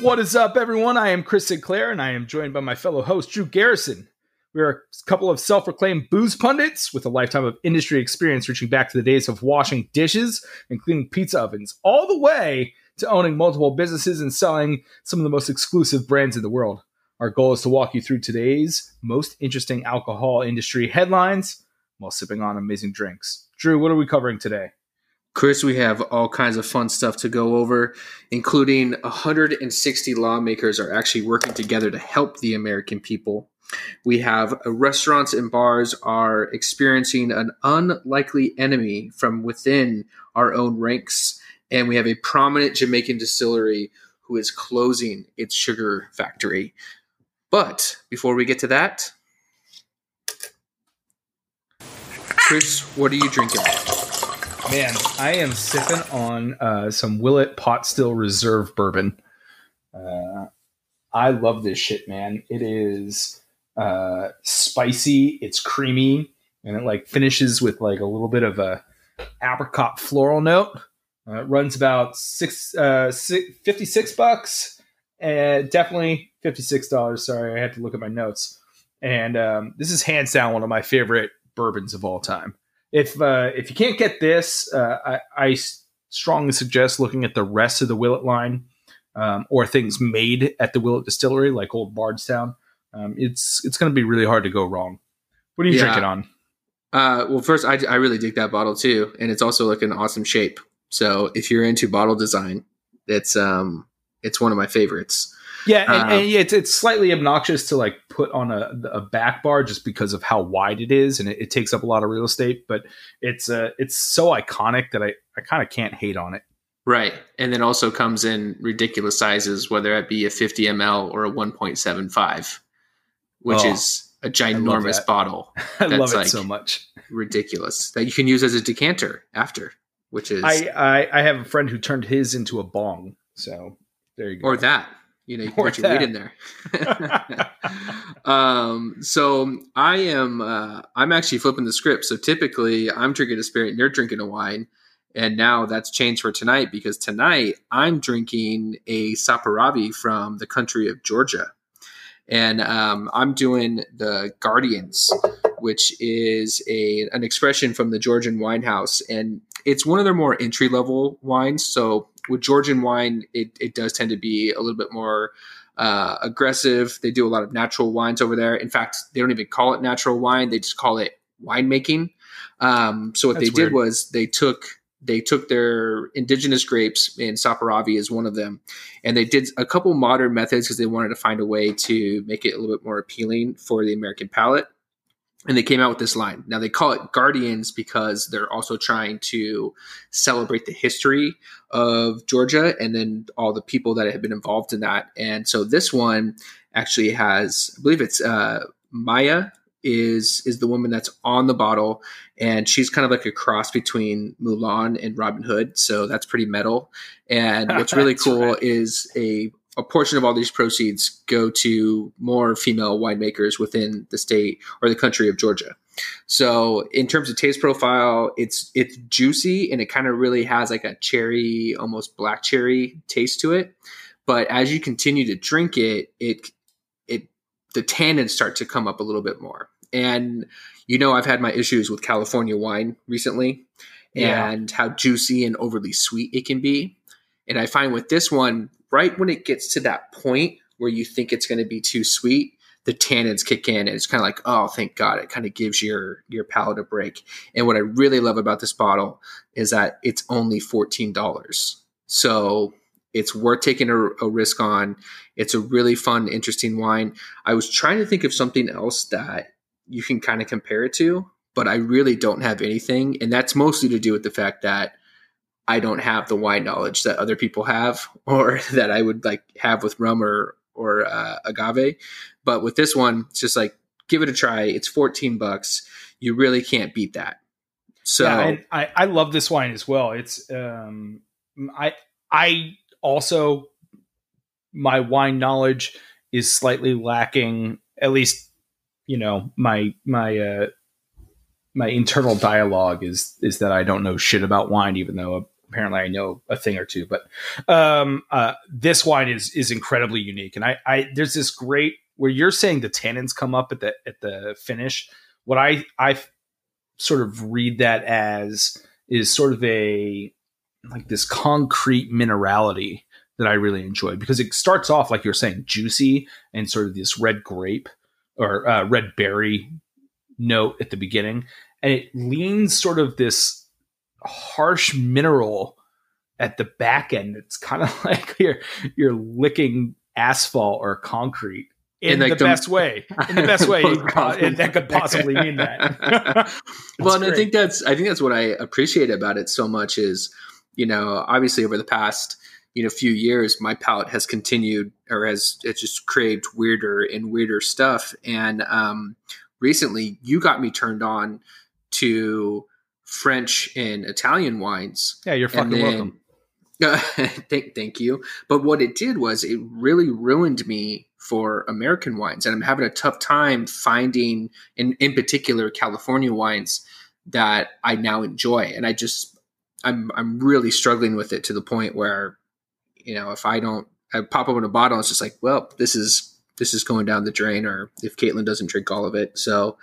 What is up, everyone? I am Chris Sinclair, and I am joined by my fellow host, Drew Garrison. We are a couple of self proclaimed booze pundits with a lifetime of industry experience reaching back to the days of washing dishes and cleaning pizza ovens, all the way to owning multiple businesses and selling some of the most exclusive brands in the world. Our goal is to walk you through today's most interesting alcohol industry headlines while sipping on amazing drinks. Drew, what are we covering today? Chris, we have all kinds of fun stuff to go over, including 160 lawmakers are actually working together to help the American people. We have restaurants and bars are experiencing an unlikely enemy from within our own ranks. And we have a prominent Jamaican distillery who is closing its sugar factory. But before we get to that, Chris, what are you drinking? Man, I am sipping on uh, some Willet Pot Still Reserve bourbon. Uh, I love this shit, man. It is uh, spicy, it's creamy, and it like finishes with like a little bit of a apricot floral note. Uh, it runs about six, uh, six, 56 bucks, and definitely $56. Sorry, I had to look at my notes. And um, this is hands down one of my favorite bourbons of all time if uh, if you can't get this, uh, I, I, strongly suggest looking at the rest of the Willet line um, or things made at the Willet Distillery, like Old Bardstown. Um, it's it's going to be really hard to go wrong. What are you yeah. drinking on? Uh, well, first, I, I really dig that bottle too, and it's also like an awesome shape. So if you're into bottle design, it's um it's one of my favorites. Yeah, and, um, and it's it's slightly obnoxious to like put on a, a back bar just because of how wide it is, and it, it takes up a lot of real estate. But it's uh it's so iconic that I I kind of can't hate on it. Right, and then also comes in ridiculous sizes, whether it be a 50 ml or a 1.75, which oh, is a ginormous bottle. I love it like so much. Ridiculous that you can use as a decanter after, which is I, I I have a friend who turned his into a bong. So there you go. Or that you know, you can put your weed in there. um, so I am, uh, I'm actually flipping the script. So typically I'm drinking a spirit and you're drinking a wine. And now that's changed for tonight because tonight I'm drinking a Saperavi from the country of Georgia. And um, I'm doing the Guardians, which is a an expression from the Georgian wine house. And it's one of their more entry level wines. So with Georgian wine, it, it does tend to be a little bit more uh, aggressive. They do a lot of natural wines over there. In fact, they don't even call it natural wine; they just call it winemaking. Um, so what That's they weird. did was they took they took their indigenous grapes, and Saperavi is one of them, and they did a couple modern methods because they wanted to find a way to make it a little bit more appealing for the American palate and they came out with this line. Now they call it Guardians because they're also trying to celebrate the history of Georgia and then all the people that have been involved in that. And so this one actually has, I believe it's uh, Maya is is the woman that's on the bottle, and she's kind of like a cross between Mulan and Robin Hood. So that's pretty metal. And what's really cool right. is a a portion of all these proceeds go to more female winemakers within the state or the country of Georgia. So in terms of taste profile, it's it's juicy and it kind of really has like a cherry, almost black cherry taste to it. But as you continue to drink it, it it the tannins start to come up a little bit more. And you know, I've had my issues with California wine recently yeah. and how juicy and overly sweet it can be. And I find with this one, right when it gets to that point where you think it's going to be too sweet, the tannins kick in and it's kind of like, oh, thank God. It kind of gives your your palate a break. And what I really love about this bottle is that it's only $14. So it's worth taking a, a, risk on. It's a really fun, interesting wine. I was trying to think of something else that you can kind of compare it to, but I really don't have anything. And that's mostly to do with the fact that I don't have the wine knowledge that other people have, or that I would like have with rum or or uh, agave. But with this one, it's just like give it a try. It's fourteen bucks. You really can't beat that. So yeah, I I love this wine as well. It's um I I also my wine knowledge is slightly lacking. At least you know my my uh my internal dialogue is is that I don't know shit about wine, even though apparently I know a thing or two. But um, uh, this wine is is incredibly unique, and I, I there's this great where you're saying the tannins come up at the at the finish. What I I sort of read that as is sort of a like this concrete minerality that I really enjoy because it starts off like you're saying juicy and sort of this red grape or uh, red berry note at the beginning, and it leans sort of this harsh mineral at the back end. It's kind of like you're you're licking asphalt or concrete in like the, the, best way. In the best way, and that could possibly mean that. well, and great. I think that's I think that's what I appreciate about it so much is, you know, obviously over the past you know few years, my palate has continued or has it's just craved weirder and weirder stuff. And um, recently, you got me turned on to French and Italian wines. Yeah, you're fucking then, welcome. thank, thank you. But what it did was it really ruined me for American wines, and I'm having a tough time finding, in in particular, California wines that I now enjoy. And I just, I'm I'm really struggling with it to the point where, you know, if I don't, I pop open a bottle, it's just like, well, this is this is going down the drain, or if Caitlin doesn't drink all of it, so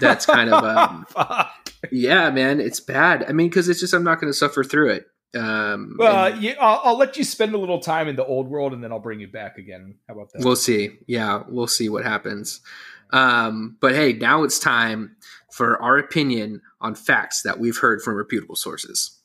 that's kind of, um, yeah, man, it's bad. I mean, because it's just I'm not going to suffer through it. Um, well, and, yeah, I'll, I'll, let you spend a little time in the old world, and then I'll bring you back again. How about that? We'll see. Yeah, we'll see what happens. Um, but hey, now it's time for our opinion on facts that we've heard from reputable sources.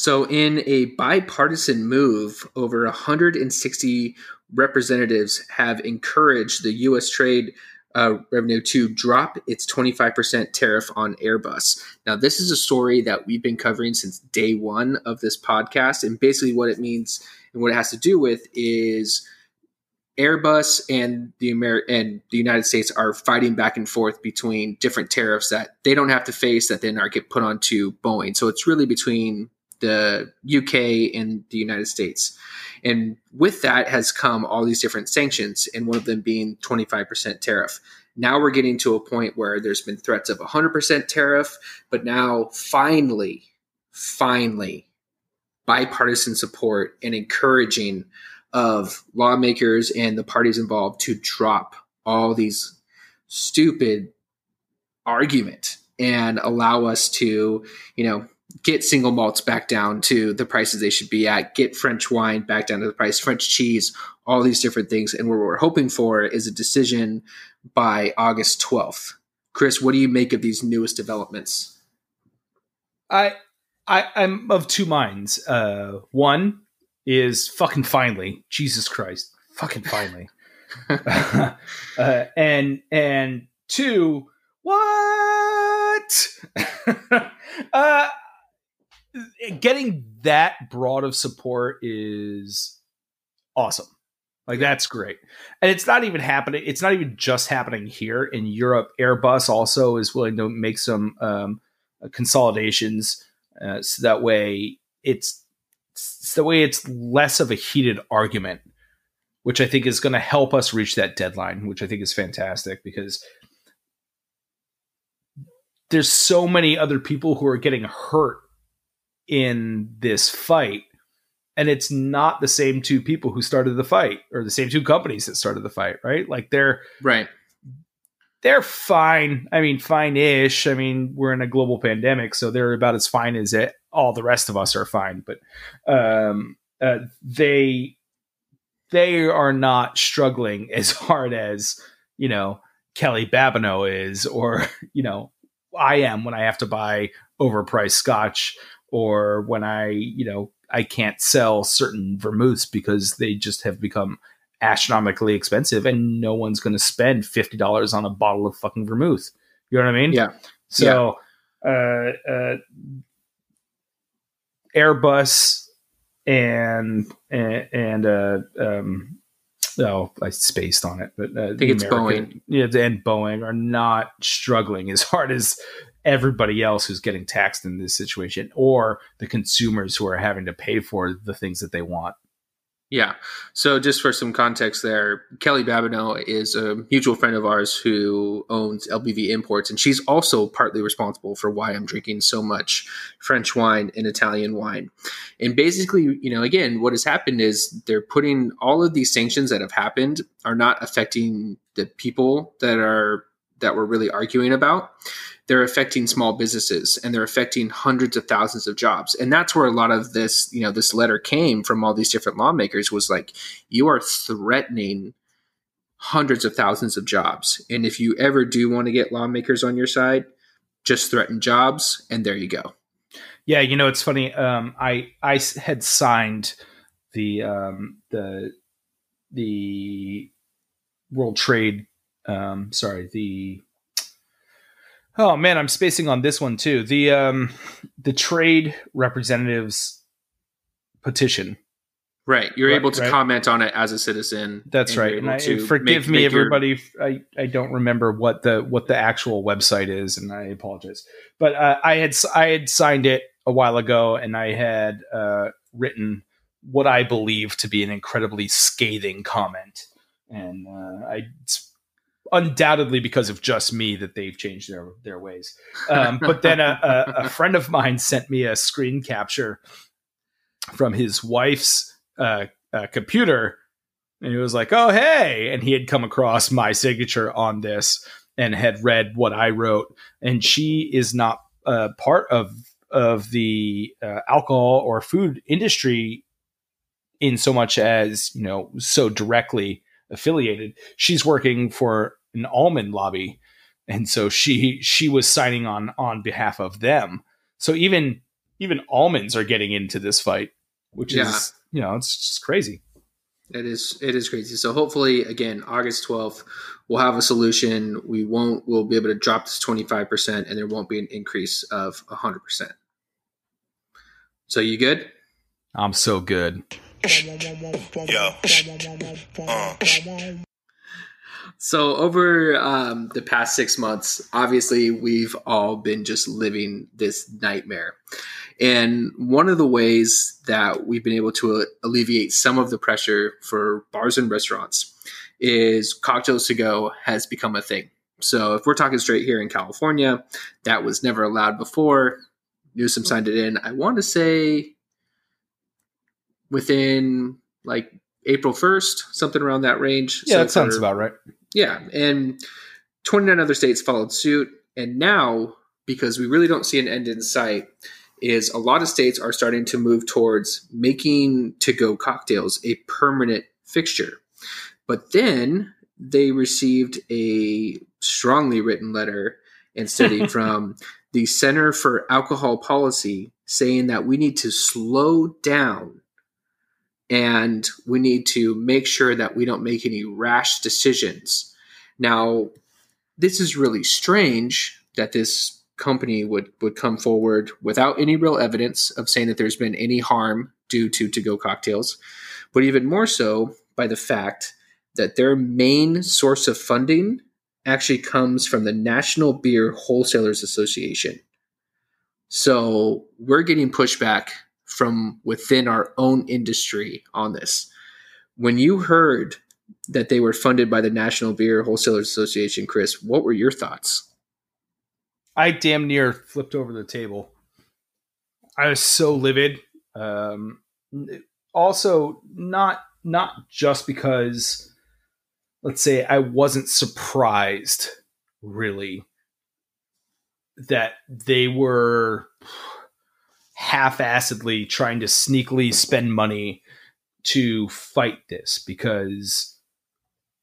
So, in a bipartisan move, over 160 representatives have encouraged the U.S. trade uh, revenue to drop its 25% tariff on Airbus. Now, this is a story that we've been covering since day one of this podcast. And basically, what it means and what it has to do with is Airbus and the Amer- and the United States are fighting back and forth between different tariffs that they don't have to face that then are get put onto Boeing. So it's really between the UK and the United States. And with that has come all these different sanctions, and one of them being 25% tariff. Now we're getting to a point where there's been threats of 100% tariff, but now finally, finally, bipartisan support and encouraging of lawmakers and the parties involved to drop all these stupid argument and allow us to, you know, get single malts back down to the prices they should be at, get French wine back down to the price, French cheese, all these different things. And what we're hoping for is a decision by August 12th. Chris, what do you make of these newest developments? I, I I'm of two minds. Uh, one is fucking finally, Jesus Christ, fucking finally. uh, and and two, what? uh, getting that broad of support is awesome. Like that's great. And it's not even happening. It's not even just happening here in Europe. Airbus also is willing to make some um, consolidations, uh, so that way it's, it's the way it's less of a heated argument, which I think is going to help us reach that deadline, which I think is fantastic because there's so many other people who are getting hurt in this fight and it's not the same two people who started the fight or the same two companies that started the fight right? Like they're right. they're fine. I mean fine-ish. I mean we're in a global pandemic so they're about as fine as it all the rest of us are fine but um uh, they they are not struggling as hard as you know kelly babineau is or you know i am when i have to buy overpriced scotch or when I, you know, I can't sell certain vermouths because they just have become astronomically expensive and no one's going to spend $50 on a bottle of fucking vermouth. You know what I mean? Yeah. So, yeah. Uh, uh, Airbus and, and, and uh, um, oh, I spaced on it, but uh, I think it's American, Boeing. Yeah, and Boeing are not struggling as hard as everybody else who's getting taxed in this situation or the consumers who are having to pay for the things that they want. Yeah. So just for some context there, Kelly Babineau is a mutual friend of ours who owns LBV Imports, and she's also partly responsible for why I'm drinking so much French wine and Italian wine. And basically, you know, again, what has happened is they're putting all of these sanctions that have happened are not affecting the people that are that we're really arguing about they're affecting small businesses and they're affecting hundreds of thousands of jobs. And that's where a lot of this you know this letter came from all these different lawmakers was like you are threatening hundreds of thousands of jobs. And if you ever do want to get lawmakers on your side just threaten jobs and there you go. Yeah you know it's funny um, i i had signed the um, the the world trade um, sorry the Oh man, I'm spacing on this one too. The um the trade representatives petition. Right. You're right, able to right. comment on it as a citizen. That's right. And I, forgive make, me, make everybody. Your... I, I don't remember what the what the actual website is, and I apologize. But uh, I had I had signed it a while ago, and I had uh, written what I believe to be an incredibly scathing comment, and uh, I undoubtedly because of just me that they've changed their their ways. Um, but then a, a, a, friend of mine sent me a screen capture from his wife's uh, uh, computer, and he was like, "Oh hey!" And he had come across my signature on this and had read what I wrote, and she is not uh, part of of the uh, alcohol or food industry in so much as you know so directly affiliated. She's working for an almond lobby, and so she she was signing on on behalf of them. So even even almonds are getting into this fight, which yeah. is you know it's just crazy. It is it is crazy. So hopefully again August 12th we'll have a solution. We won't we'll be able to drop this 25% and there won't be an increase of 100%. So you good? I'm so good. Yo. Uh. So over um, the past six months, obviously we've all been just living this nightmare. And one of the ways that we've been able to alleviate some of the pressure for bars and restaurants is cocktails to go has become a thing. So if we're talking straight here in California, that was never allowed before. Newsom signed it in. I want to say within like April 1st, something around that range. Yeah, so that sounds about right. Yeah, and 29 other states followed suit. And now, because we really don't see an end in sight, is a lot of states are starting to move towards making to go cocktails a permanent fixture. But then they received a strongly written letter and study from the Center for Alcohol Policy saying that we need to slow down and we need to make sure that we don't make any rash decisions. Now, this is really strange that this company would would come forward without any real evidence of saying that there's been any harm due to to go cocktails, but even more so by the fact that their main source of funding actually comes from the National Beer Wholesalers Association. So we're getting pushback from within our own industry on this. When you heard that they were funded by the National Beer Wholesalers Association, Chris, what were your thoughts? I damn near flipped over the table. I was so livid. Um, also, not not just because, let's say, I wasn't surprised, really, that they were half-assedly trying to sneakily spend money to fight this because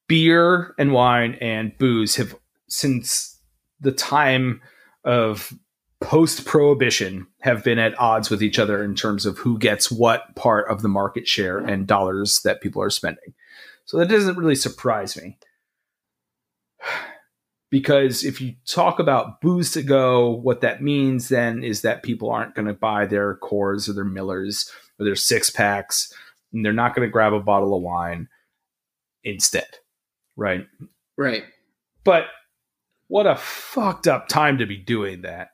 beer and wine and booze have since the time of post prohibition have been at odds with each other in terms of who gets what part of the market share and dollars that people are spending. So that doesn't really surprise me because if you talk about booze to go, what that means then is that people aren't going to buy their Coors or their Millers or their six packs, and they're not going to grab a bottle of wine instead, right? Right. But what a fucked up time to be doing that.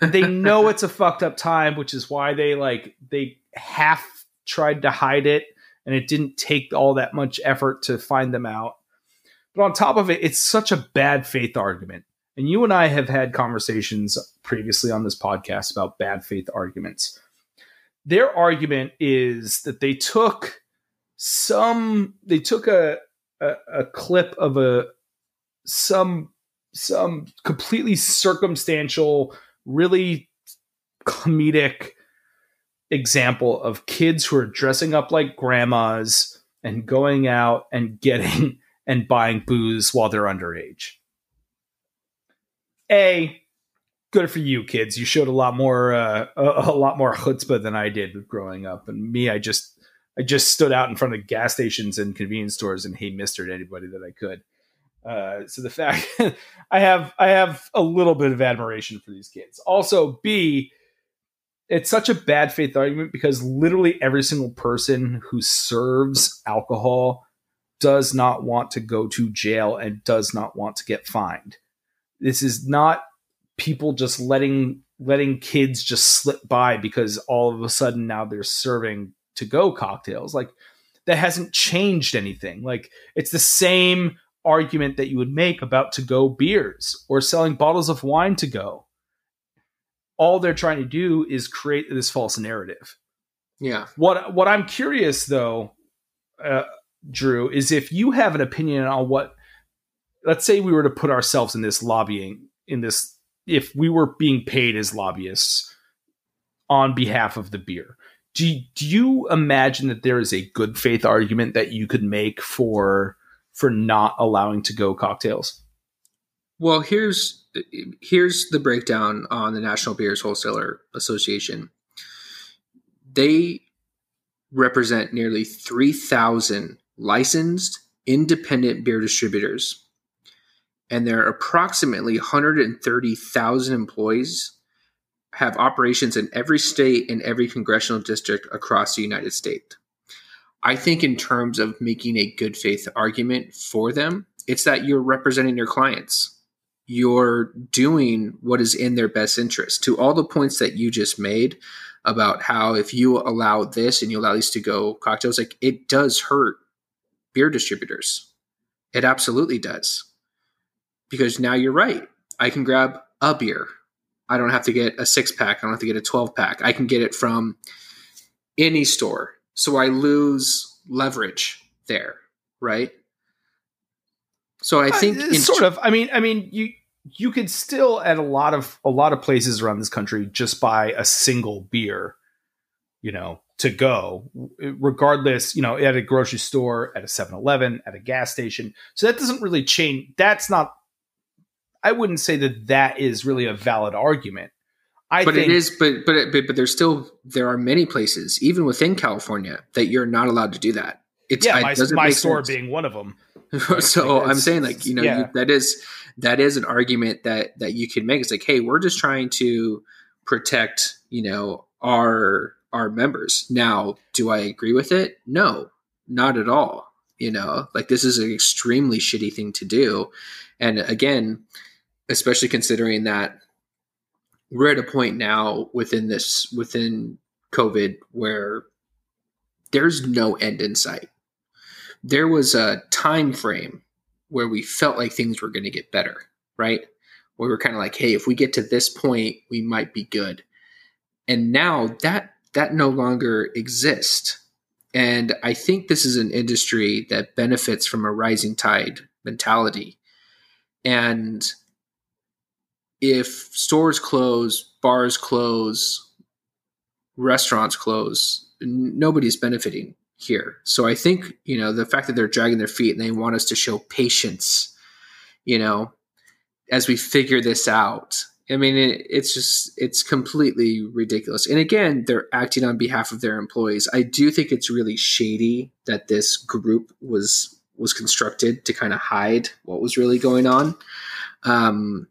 they know it's a fucked up time, which is why they like they half tried to hide it and it didn't take all that much effort to find them out. But on top of it, it's such a bad faith argument. And you and I have had conversations previously on this podcast about bad faith arguments. Their argument is that they took some they took a a, a clip of a some some completely circumstantial, really comedic example of kids who are dressing up like grandmas and going out and getting and buying booze while they're underage. A, good for you, kids. You showed a lot more uh, a, a, lot more chutzpah than I did growing up. And me, I just I just stood out in front of gas stations and convenience stores and hey mister anybody that I could. Uh, so the fact I have I have a little bit of admiration for these kids. Also, B, it's such a bad faith argument because literally every single person who serves alcohol does not want to go to jail and does not want to get fined. This is not people just letting letting kids just slip by because all of a sudden now they're serving to go cocktails. Like that hasn't changed anything. Like it's the same argument that you would make about to go beers or selling bottles of wine to go all they're trying to do is create this false narrative. Yeah. What what I'm curious though, uh, Drew, is if you have an opinion on what, let's say we were to put ourselves in this lobbying in this, if we were being paid as lobbyists on behalf of the beer. Do, do you imagine that there is a good faith argument that you could make for for not allowing to go cocktails? Well, here's here's the breakdown on the National Beers Wholesaler Association. They represent nearly 3,000 licensed independent beer distributors. And there are approximately 130,000 employees have operations in every state and every congressional district across the United States. I think in terms of making a good faith argument for them, it's that you're representing your clients you're doing what is in their best interest. To all the points that you just made about how if you allow this and you allow these to go cocktails, like it does hurt beer distributors. It absolutely does. Because now you're right. I can grab a beer. I don't have to get a six pack. I don't have to get a 12 pack. I can get it from any store. So I lose leverage there, right? So I uh, think uh, sort of. I mean, I mean, you you could still at a lot of a lot of places around this country just buy a single beer, you know, to go, regardless, you know, at a grocery store, at a 7-Eleven, at a gas station. So that doesn't really change. That's not. I wouldn't say that that is really a valid argument. I but think, it is, but but but but there's still there are many places, even within California, that you're not allowed to do that. It's yeah, my, my store sense. being one of them. so like I'm saying, like you know, yeah. you, that is that is an argument that that you can make. It's like, hey, we're just trying to protect, you know, our our members. Now, do I agree with it? No, not at all. You know, like this is an extremely shitty thing to do. And again, especially considering that we're at a point now within this within COVID where there's no end in sight there was a time frame where we felt like things were going to get better, right? Where we were kind of like, hey, if we get to this point, we might be good. And now that that no longer exists. And I think this is an industry that benefits from a rising tide mentality. And if stores close, bars close, restaurants close, nobody's benefiting here. So I think, you know, the fact that they're dragging their feet and they want us to show patience, you know, as we figure this out. I mean, it, it's just, it's completely ridiculous. And again, they're acting on behalf of their employees. I do think it's really shady that this group was was constructed to kind of hide what was really going on. Um,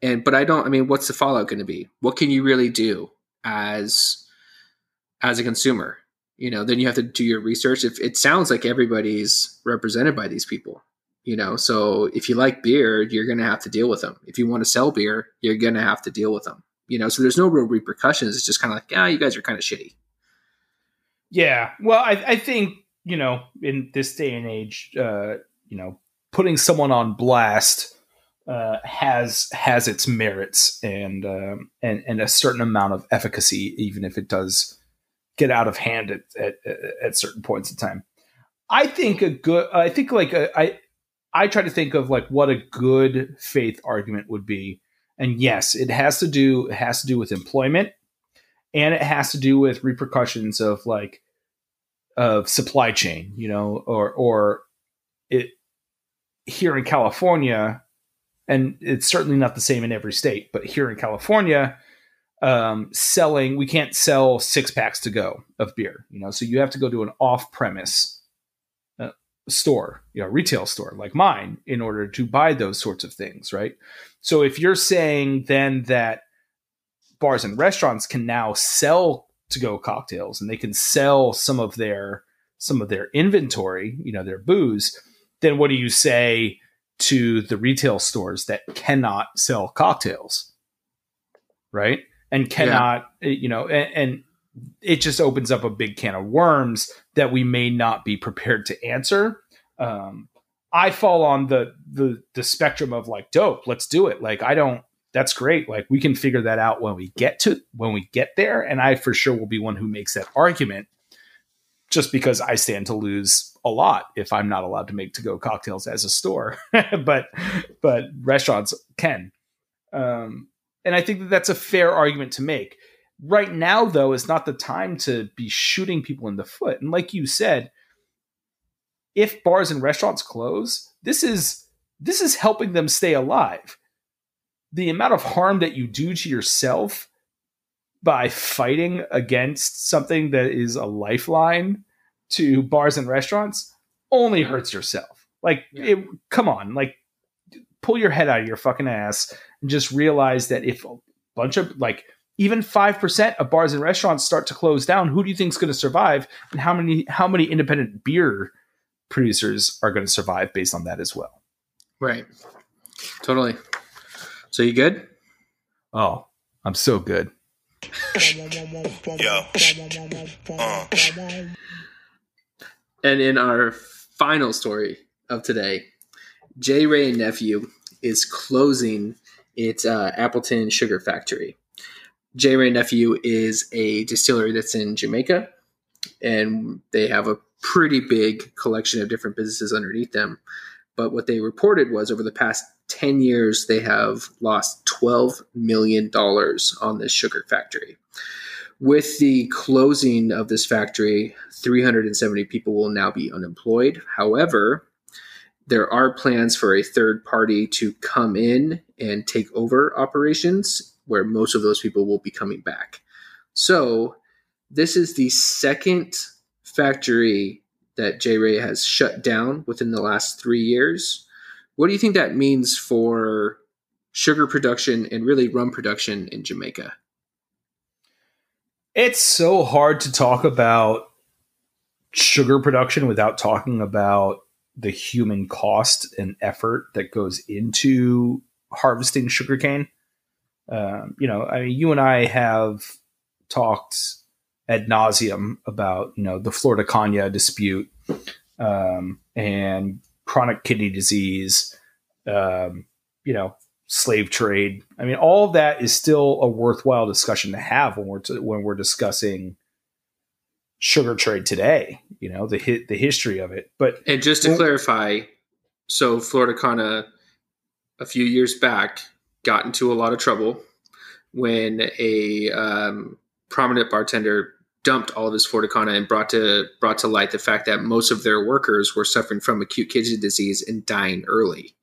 and but I don't. I mean, what's the fallout going to be? What can you really do as as a consumer? you know, then you have to do your research. If it sounds like everybody's represented by these people, you know, so if you like beer, you're going to have to deal with them. If you want to sell beer, you're going to have to deal with them. You know, so there's no real repercussions. It's just kind of like, yeah, you guys are kind of shitty. Yeah. Well, I, I think you know, in this day and age, uh, you know, putting someone on blast uh, has has its merits and um, and and a certain amount of efficacy, even if it does get out of hand at at, at certain points in time. I think a good. I think like a, I I try to think of like what a good faith argument would be, and yes, it has to do it has to do with employment, and it has to do with repercussions of like of supply chain, you know, or or it here in California, and it's certainly not the same in every state, but here in California, um, selling we can't sell six packs to go of beer, you know, so you have to go to an off premise store, you know, retail store like mine in order to buy those sorts of things, right? So if you're saying then that bars and restaurants can now sell to go cocktails and they can sell some of their some of their inventory, you know, their booze, then what do you say to the retail stores that cannot sell cocktails? Right? And cannot, yeah. you know, and, and it just opens up a big can of worms that we may not be prepared to answer. Um, I fall on the the the spectrum of like dope, let's do it. Like I don't that's great. Like we can figure that out when we get to when we get there. And I for sure will be one who makes that argument just because I stand to lose a lot if I'm not allowed to make to go cocktails as a store. but but restaurants can. Um, and I think that that's a fair argument to make. Right now, though, is not the time to be shooting people in the foot. And like you said, if bars and restaurants close, this is this is helping them stay alive the amount of harm that you do to yourself by fighting against something that is a lifeline to bars and restaurants only hurts yourself. Like, yeah. it, come on, like, pull your head out of your fucking ass and just realize that if a bunch of like even 5% of bars and restaurants start to close down who do you think is going to survive and how many how many independent beer producers are going to survive based on that as well right totally so you good? Oh, I'm so good. Yo. Uh. And in our final story of today, J. Wray and Nephew is closing its uh, Appleton Sugar Factory. J. Wray Nephew is a distillery that's in Jamaica, and they have a pretty big collection of different businesses underneath them. But what they reported was over the past 10 years, they have lost $12 million on this sugar factory. With the closing of this factory, 370 people will now be unemployed. However, there are plans for a third party to come in and take over operations where most of those people will be coming back. So, this is the second factory that J Wray has shut down within the last three years. What do you think that means for sugar production and really rum production in Jamaica? It's so hard to talk about sugar production without talking about the human cost and effort that goes into harvesting sugarcane. Um, you know, I mean, you and I have talked ad nauseum about you know the Flor de Caña dispute um, and chronic kidney disease, um, you know, slave trade. I mean, all of that is still a worthwhile discussion to have when we're to, when we're discussing sugar trade today. You know, the hit the history of it. But and just to well, clarify, so Florida de a few years back got into a lot of trouble when a um, prominent bartender dumped all of his Caña and brought to brought to light the fact that most of their workers were suffering from acute kidney disease and dying early.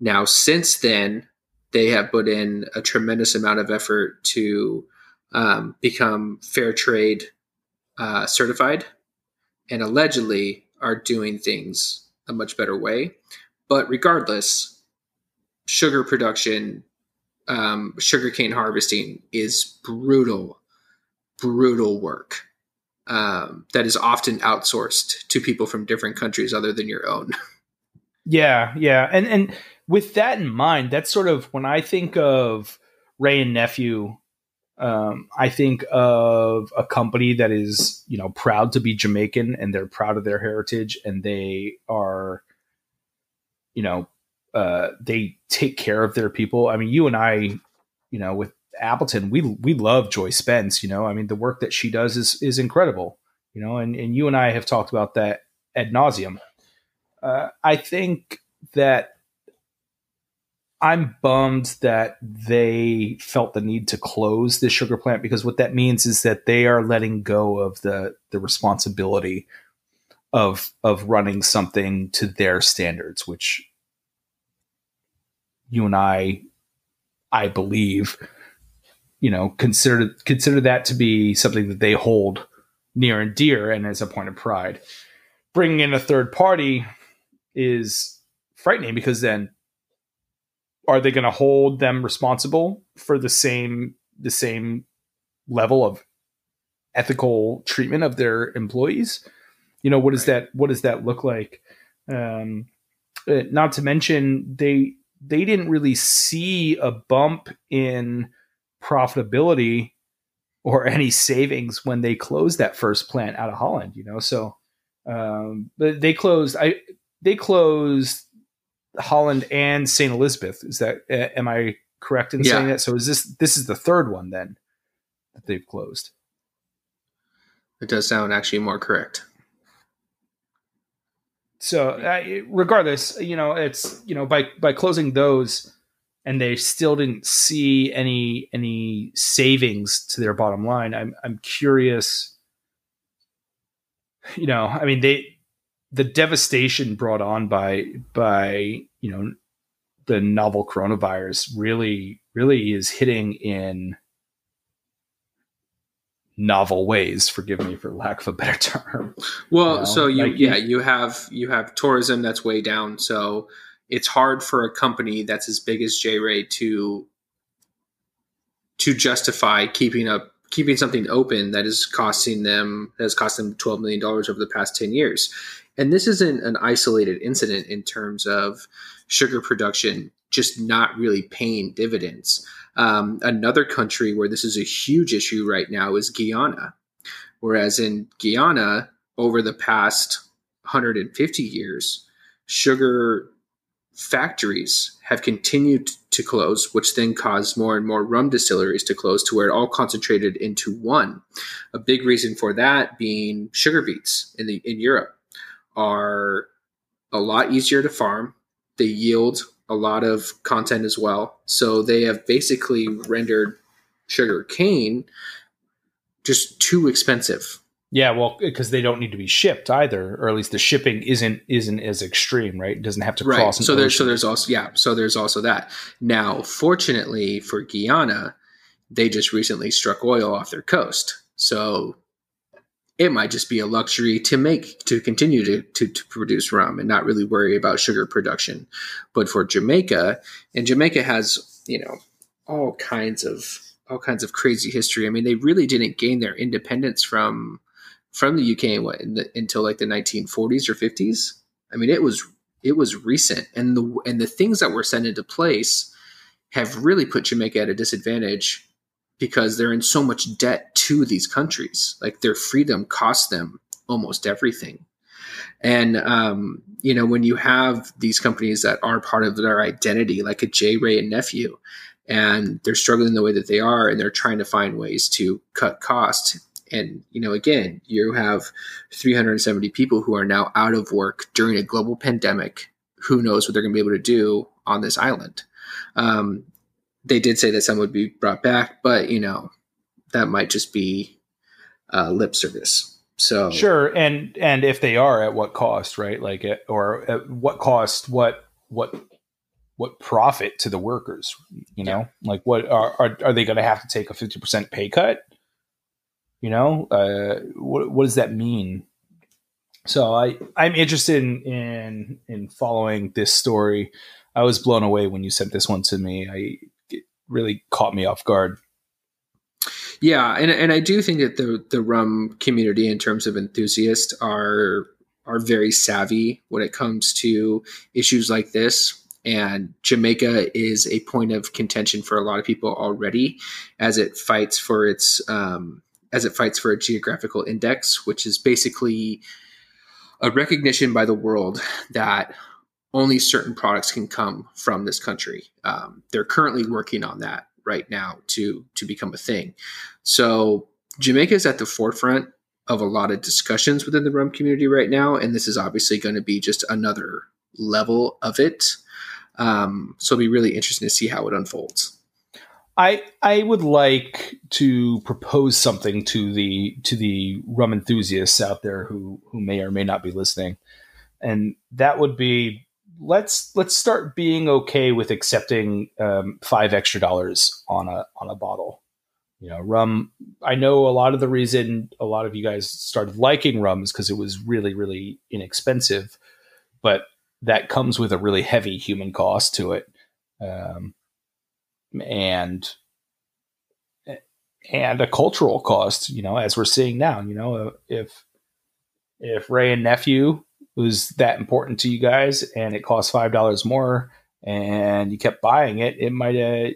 Now, since then, they have put in a tremendous amount of effort to um, become fair trade uh, certified, and allegedly are doing things a much better way. But regardless, sugar production, um, sugarcane harvesting is brutal brutal work um, that is often outsourced to people from different countries other than your own. Yeah, yeah, and and with that in mind, that's sort of when I think of Wray and Nephew Um, I think of a company that is, you know, proud to be Jamaican and they're proud of their heritage and they are, you know, uh, they take care of their people. I mean, you and I, you know, with Appleton, we we love Joy Spence. You know, I mean, the work that she does is is incredible. You know, and and you and I have talked about that ad nauseum. Uh, I think that I'm bummed that they felt the need to close this sugar plant because what that means is that they are letting go of the the responsibility of of running something to their standards, which you and I, I believe, you know, consider consider that to be something that they hold near and dear and as a point of pride. Bringing in a third party is frightening because then are they going to hold them responsible for the same the same level of ethical treatment of their employees? You know what does that what does that look like? Um uh, not to mention they they didn't really see a bump in profitability or any savings when they closed that first plant out of Holland, you know. So um but they closed I they closed Holland and St. Elizabeth. Is that uh, am I correct in yeah. saying that? So is this this is the third one then that they've closed? It does sound actually more correct. So uh, regardless, you know, it's you know by by closing those and they still didn't see any any savings to their bottom line. I'm I'm curious you know, I mean they the devastation brought on by by you know the novel coronavirus really really is hitting in novel ways forgive me for lack of a better term well you know? so you like, yeah you have you have tourism that's way down so it's hard for a company that's as big as j-wray to to justify keeping up keeping something open that is costing them has cost them 12 million dollars over the past 10 years and this isn't an isolated incident in terms of sugar production just not really paying dividends. Um, another country where this is a huge issue right now is Guyana. Whereas in Guyana, over the past 150 years, sugar factories have continued to close, which then caused more and more rum distilleries to close to where it all concentrated into one. A big reason for that being sugar beets in the in Europe are a lot easier to farm. They yield a lot of content as well. So they have basically rendered sugar cane just too expensive. Yeah, well, because they don't need to be shipped either, or at least the shipping isn't isn't as extreme, right? It doesn't have to right. cross. So there's so there's also yeah, so there's also that. Now, fortunately for Guyana, they just recently struck oil off their coast, so it might just be a luxury to make to continue to, to, to, produce rum and not really worry about sugar production. But for jamaica and jamaica has you know all kinds of all kinds of crazy history. I mean they really didn't gain their independence from from the uk what, the, until like the 1940s or 50s i mean it was it was recent. And the and the things that were set into place have really put jamaica at a disadvantage because they're in so much debt to these countries. Like their freedom costs them almost everything. And um, you know, when you have these companies that are part of their identity, like a J. Wray and nephew, and they're struggling the way that they are, and they're trying to find ways to cut costs. And you know, again, you have 370 people who are now out of work during a global pandemic. Who knows what they're going to be able to do on this island? Um, they did say that some would be brought back, but you know, that might just be uh, lip service. So sure, and and if they are, at what cost, right? Like, at, or at what cost? What what what profit to the workers? You know, yeah. like what are are, are they going to have to take a fifty percent pay cut? You know, uh, what what does that mean? So I I'm interested in in in following this story. I was blown away when you sent this one to me. I really caught me off guard. Yeah, and and I do think that the the rum community, in terms of enthusiasts, are are very savvy when it comes to issues like this. And Jamaica is a point of contention for a lot of people already, as it fights for its um, as it fights for a geographical index, which is basically a recognition by the world that only certain products can come from this country. Um, they're currently working on that right now to to become a thing. So Jamaica is at the forefront of a lot of discussions within the rum community right now, and this is obviously going to be just another level of it. Um, so it'll be really interesting to see how it unfolds. I I would like to propose something to the to the rum enthusiasts out there who who may or may not be listening, and that would be let's let's start being okay with accepting um, five extra dollars on a on a bottle. You know, rum. I know a lot of the reason a lot of you guys started liking rum is because it was really really inexpensive, but that comes with a really heavy human cost to it. Um, and and a cultural cost, you know, as we're seeing now, you know, if if Wray and Nephew was that important to you guys and it cost five dollars more and you kept buying it, it might have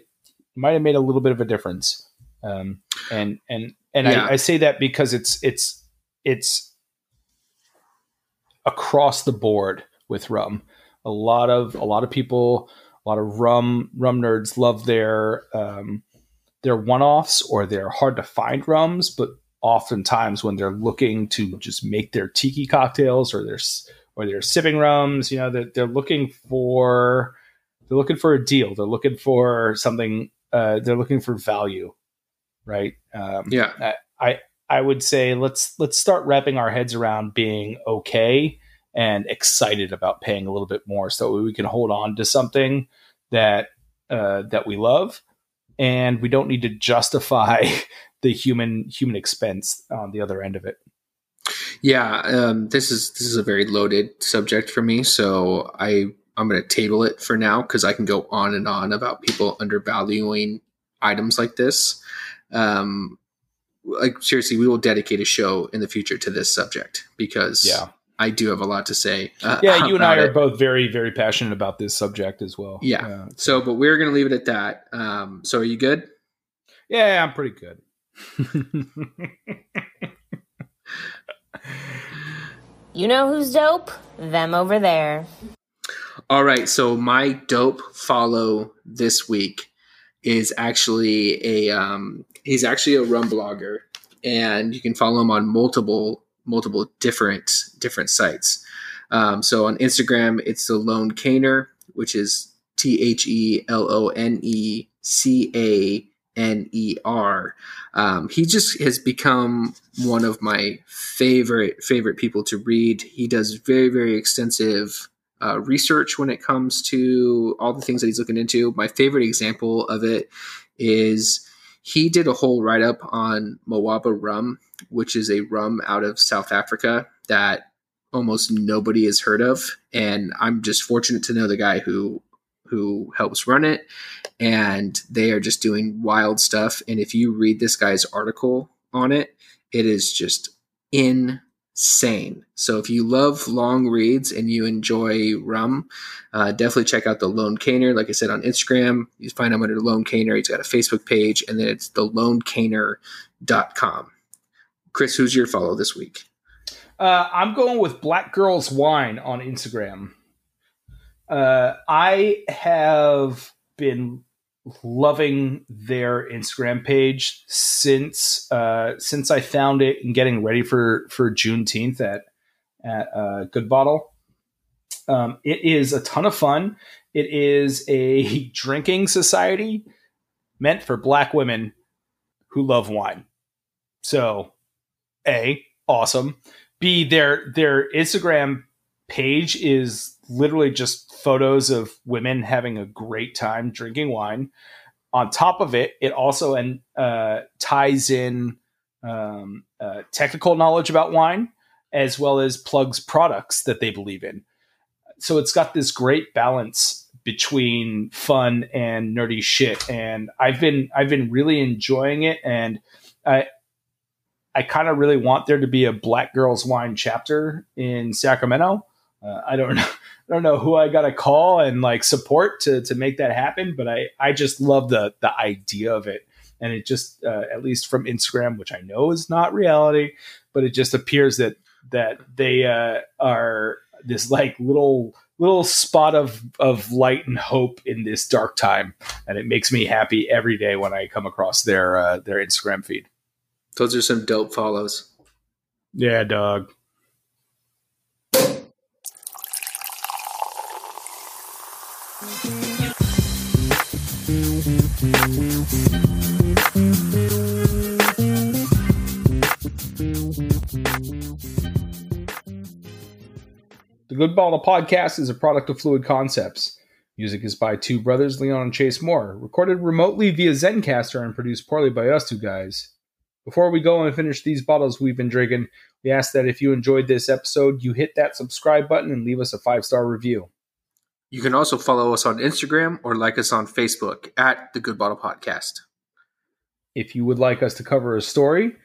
might have made a little bit of a difference. Um, and and and yeah. I, I say that because it's it's it's across the board with rum. A lot of a lot of people a lot of rum rum nerds love their um, their one offs or they're hard to find rums, but oftentimes when they're looking to just make their tiki cocktails or their or their sipping rums, you know, they're, they're looking for they're looking for a deal. They're looking for something. Uh, they're looking for value, right? Um, yeah. I I would say let's let's start wrapping our heads around being okay and excited about paying a little bit more so we can hold on to something that uh, that we love and we don't need to justify the human human expense on the other end of it yeah um, this is this is a very loaded subject for me so i i'm going to table it for now because i can go on and on about people undervaluing items like this um, like seriously we will dedicate a show in the future to this subject because yeah I do have a lot to say. Uh, yeah, you and I are it. both very, very passionate about this subject as well. Yeah. So, but we're going to leave it at that. Um, so, are you good? Yeah, I'm pretty good. you know who's dope? Them over there. All right. So, my dope follow this week is actually a um, he's actually a rum blogger, and you can follow him on multiple multiple different different sites. Um, so on Instagram, it's the Lone Caner, which is T H E L O N E C A N E R. Um, he just has become one of my favorite favorite people to read. He does very very extensive uh, research when it comes to all the things that he's looking into. My favorite example of it is he did a whole write up on Mhoba rum, which is a rum out of South Africa that almost nobody has heard of. And I'm just fortunate to know the guy who who helps run it. And they are just doing wild stuff. And if you read this guy's article on it, it is just insane. So if you love long reads and you enjoy rum, uh, definitely check out the Lone Caner. Like I said on Instagram, you find him under Lone Caner. He's got a Facebook page, and then it's the lonecaner.com. Chris, who's your follow this week? Uh, I'm going with Black Girls Wine on Instagram. Uh, I have been loving their Instagram page since uh, since I found it and getting ready for for Juneteenth at at uh, Good Bottle. Um, it is a ton of fun. It is a drinking society meant for Black women who love wine. So, a awesome. B their their Instagram page is literally just photos of women having a great time drinking wine. On top of it, it also and uh, ties in um, uh, technical knowledge about wine as well as plugs products that they believe in. So it's got this great balance between fun and nerdy shit, and I've been I've been really enjoying it, and I I kind of really want there to be a Black Girls Wine chapter in Sacramento uh, I don't know. I don't know who I got to call and like support to to make that happen, but I I just love the the idea of it, and it just uh, at least from Instagram, which I know is not reality, but it just appears that that they uh, are this like little little spot of of light and hope in this dark time, and it makes me happy every day when I come across their uh, their Instagram feed. Those are some dope follows. Yeah, dog. The Good Bottle Podcast is a product of Fluid Concepts. Music is by two brothers, Leon and Chase Moore, recorded remotely via Zencastr and produced poorly by us two guys. Before we go and finish these bottles we've been drinking, we ask that if you enjoyed this episode, you hit that subscribe button and leave us a five star review. You can also follow us on Instagram or like us on Facebook at the Good Bottle Podcast. If you would like us to cover a story,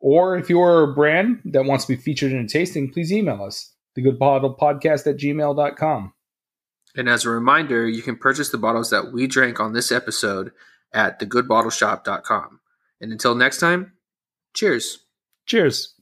or if you're a brand that wants to be featured in a tasting, please email us thegoodbottlepodcast at gmail.com. And as a reminder, you can purchase the bottles that we drank on this episode at thegoodbottleshop.com. And until next time, cheers. Cheers.